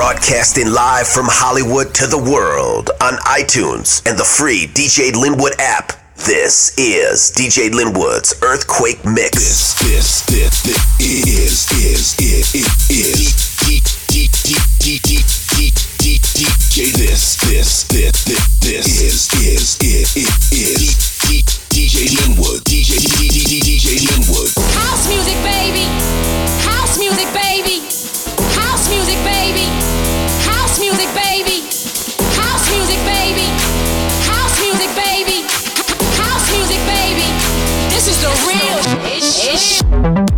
Broadcasting live from Hollywood to the world on iTunes and the free DJ Linwood app. This is DJ Linwood's Earthquake Mix. This, this, this, this is, is, is, is, DJ. This, this, this, this, this is, is, is, is, DJ Linwood. DJ, DJ Linwood. House music, baby. House music, baby the real. It's.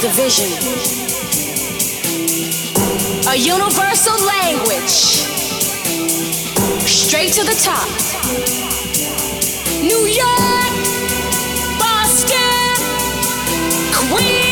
The vision. A universal language. Straight to the top. New York, Boston, Queens,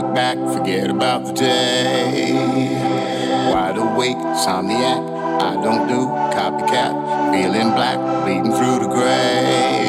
look back, forget about the day. Wide awake, somniac. I don't do copycat. Feeling black, bleeding through the gray.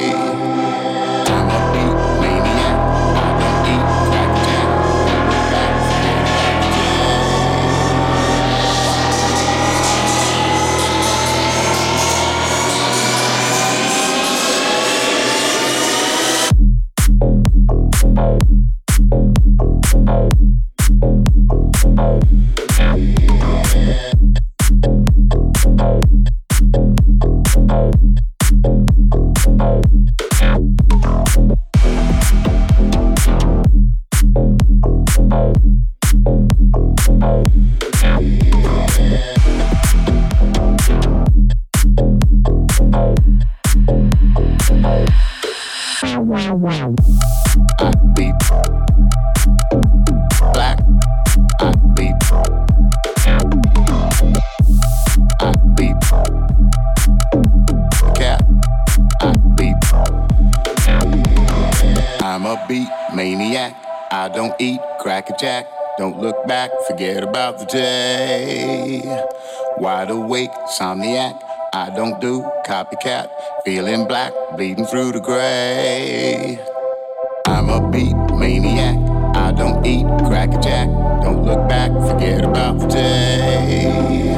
Forget about the day. Wide awake, somniac. I don't do copycat. Feeling black, bleeding through the gray. I'm a beat maniac. I don't eat cracker jack. Don't look back, forget about the day.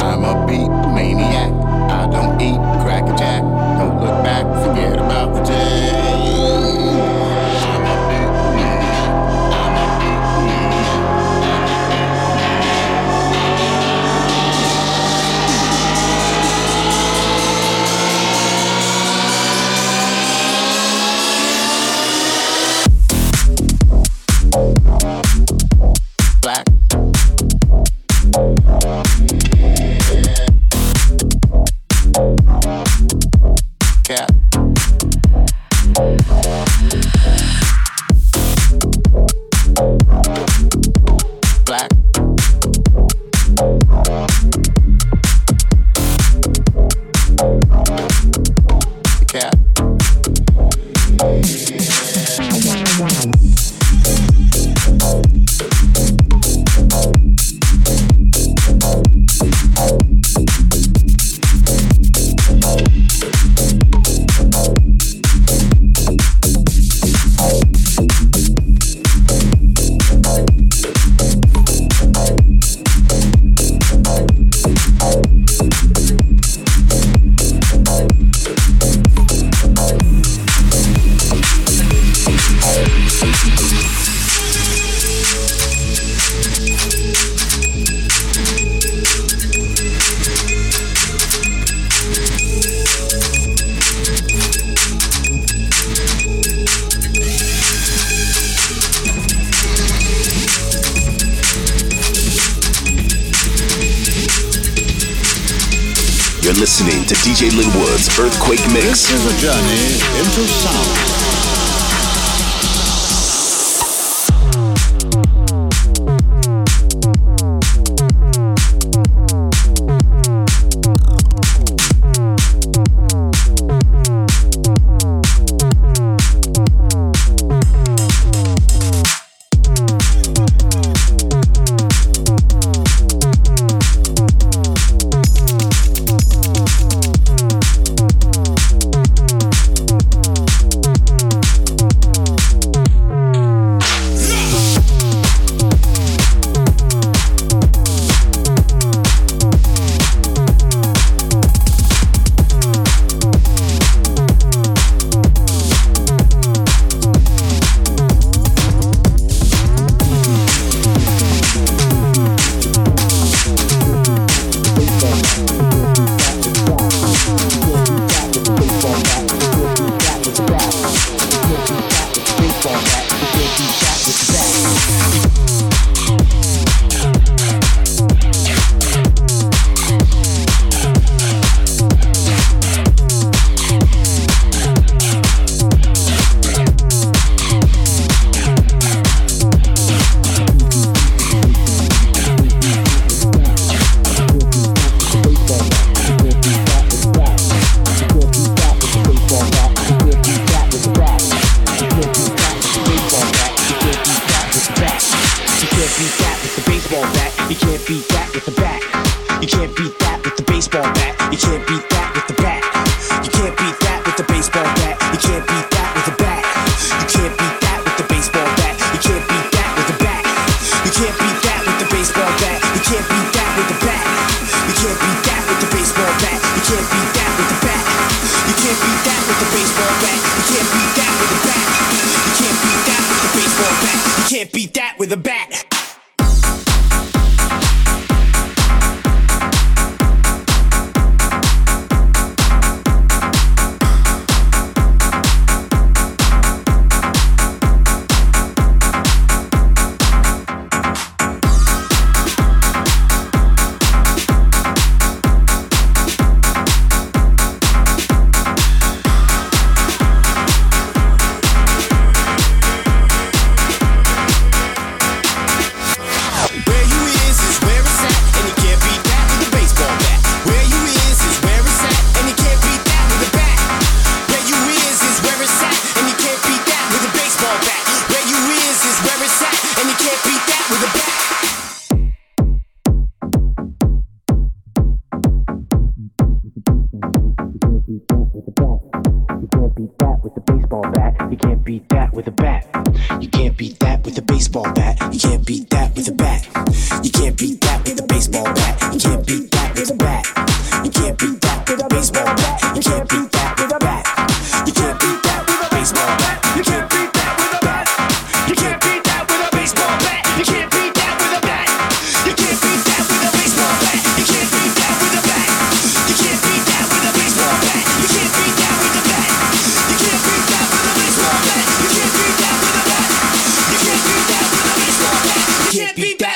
I'm a beat maniac. I don't eat beat that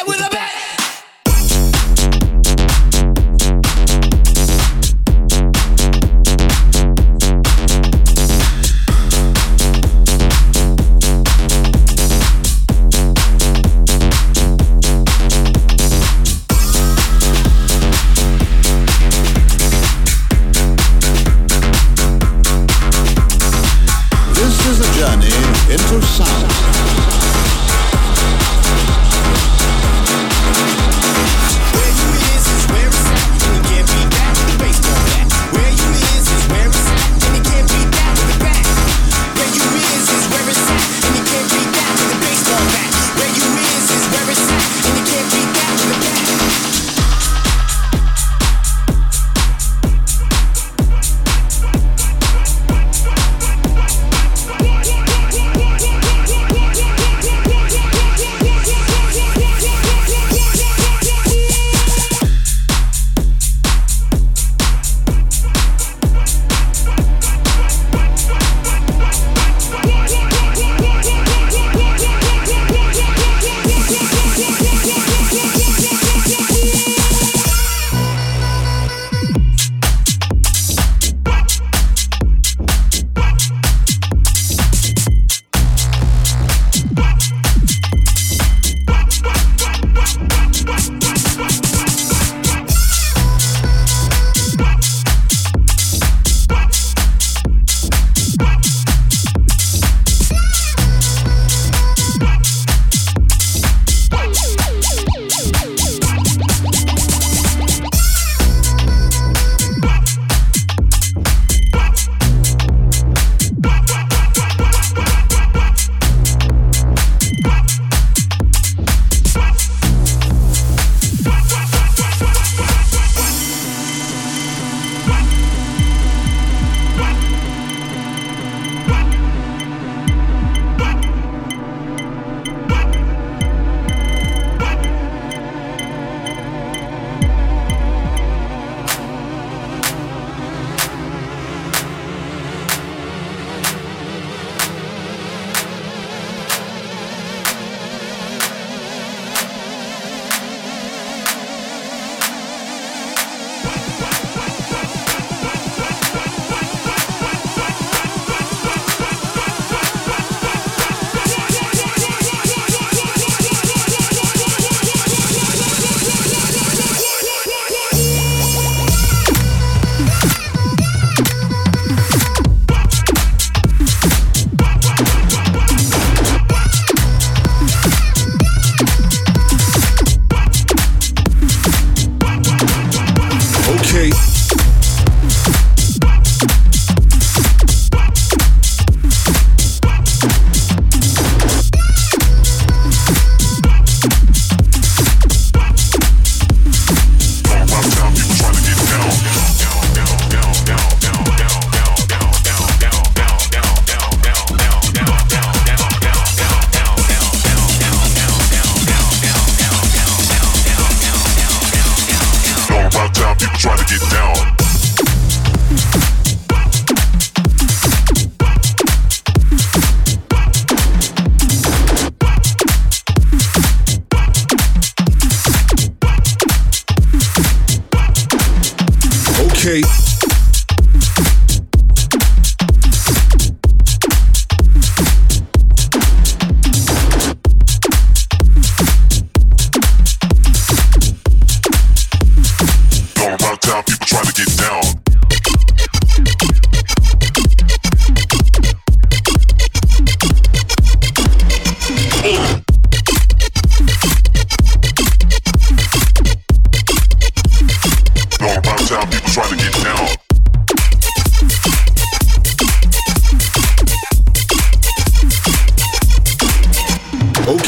trying to get down.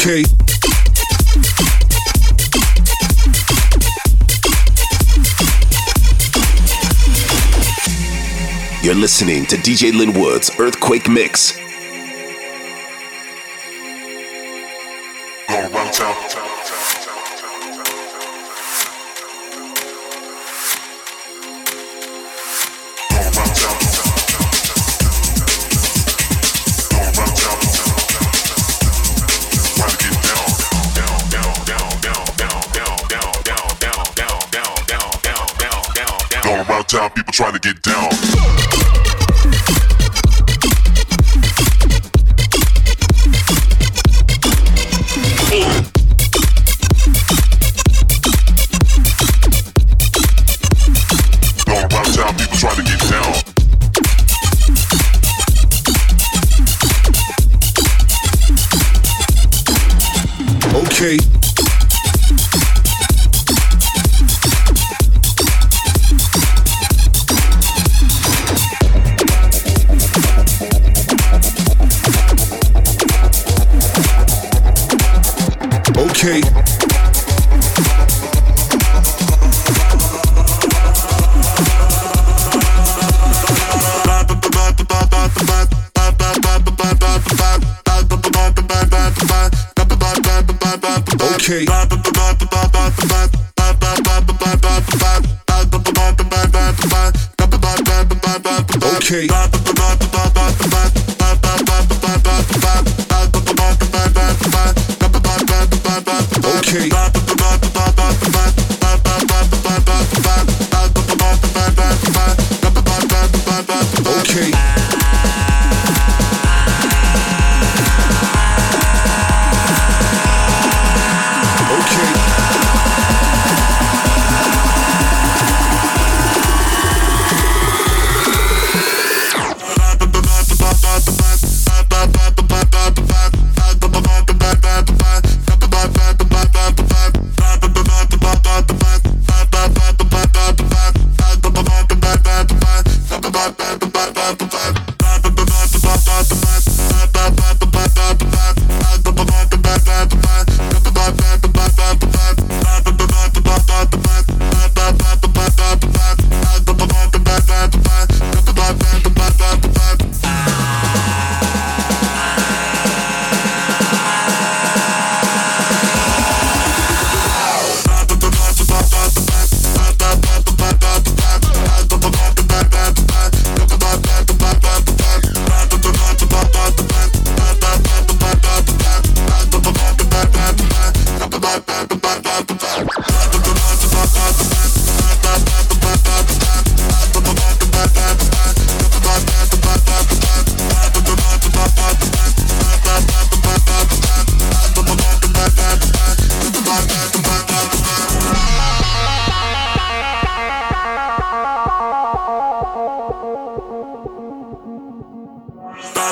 Okay. You're listening to DJ Linwood's Earthquake Mix Okay.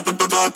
Bye.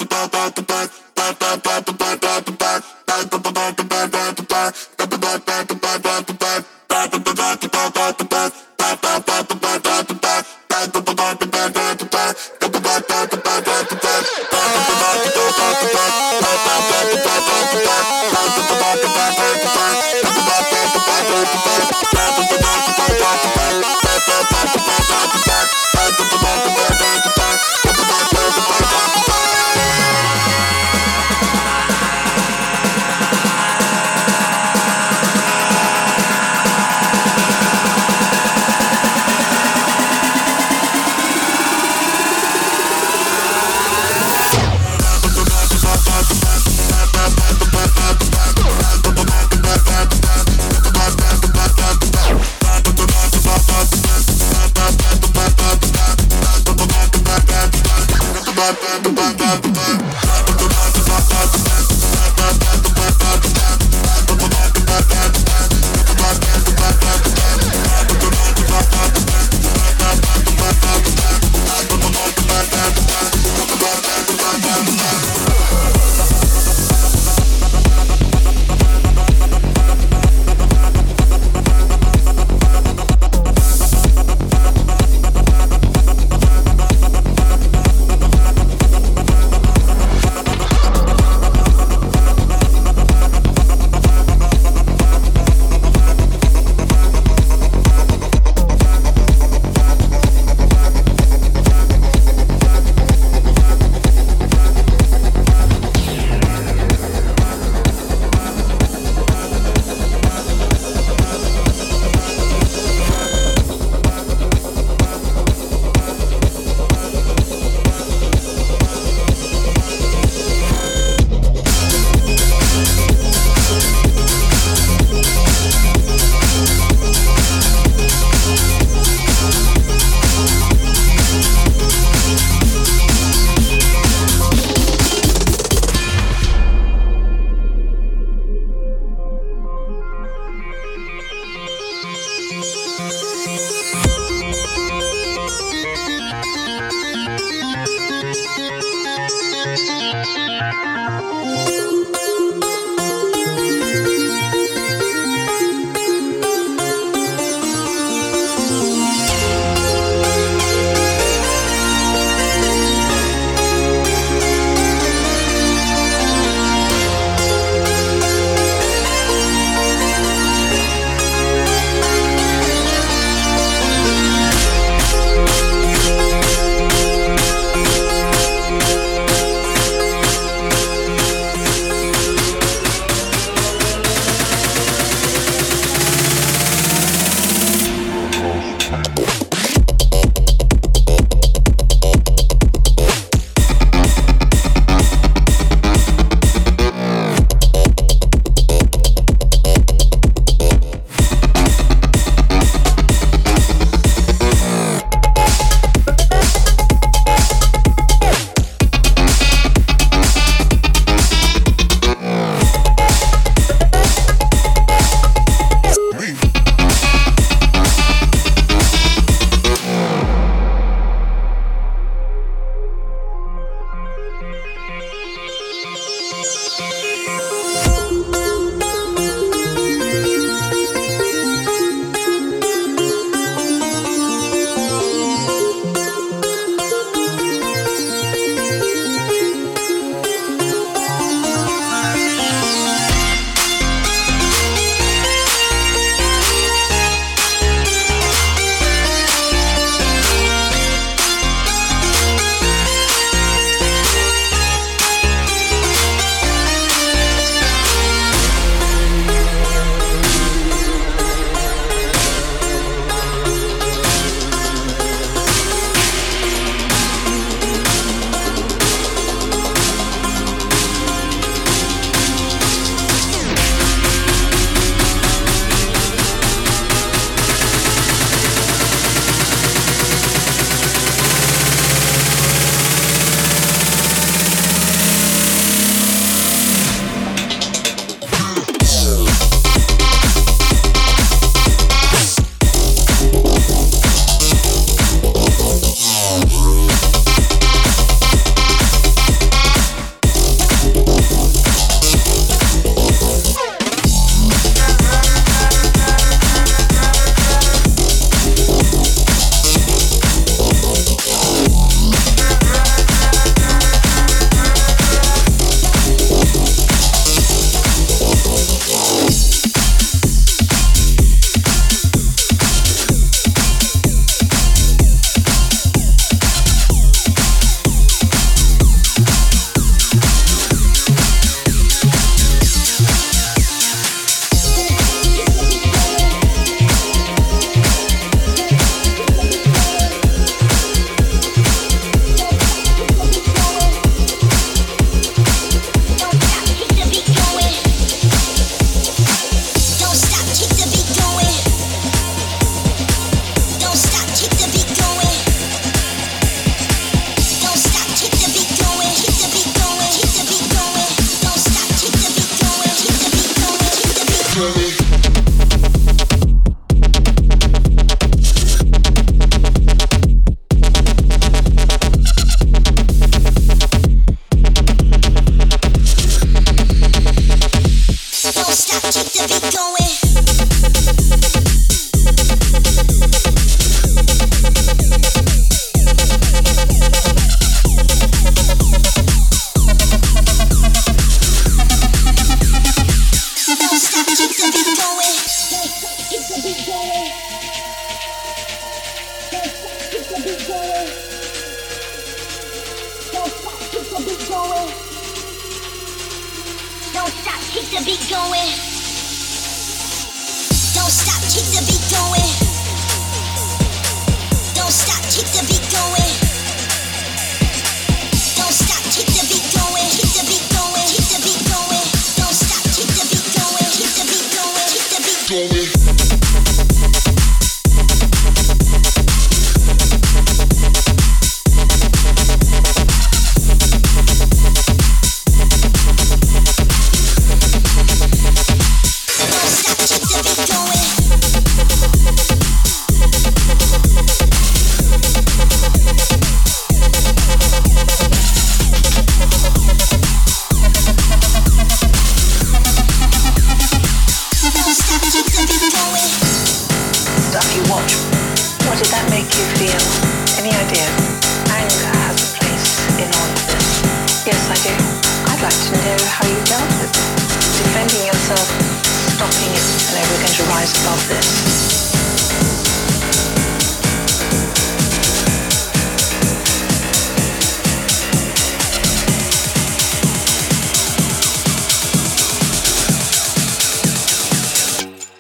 fighting it and that we're going to rise above this.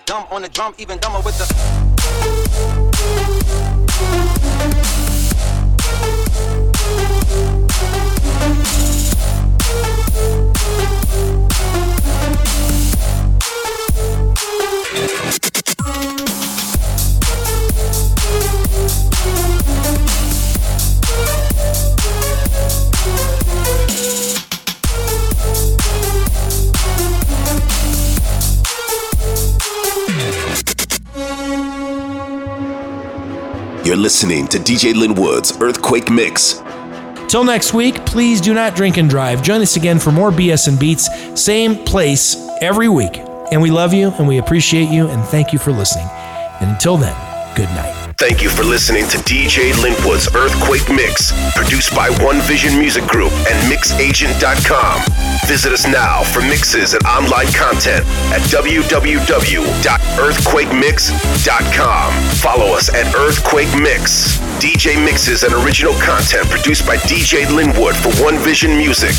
Dumb on the drum, even dumber with the listening to DJ Linwood's Earthquake Mix. Till next week, please do not drink and drive. Join us again for more BS and Beats, same place every week. And we love you and we appreciate you and thank you for listening. And until then, good night. Thank you for listening to DJ Linwood's Earthquake Mix, produced by One Vision Music Group and MixAgent.com. Visit us now for mixes and online content at www.earthquakemix.com. Follow us at Earthquake Mix. DJ mixes and original content produced by DJ Linwood for One Vision Music.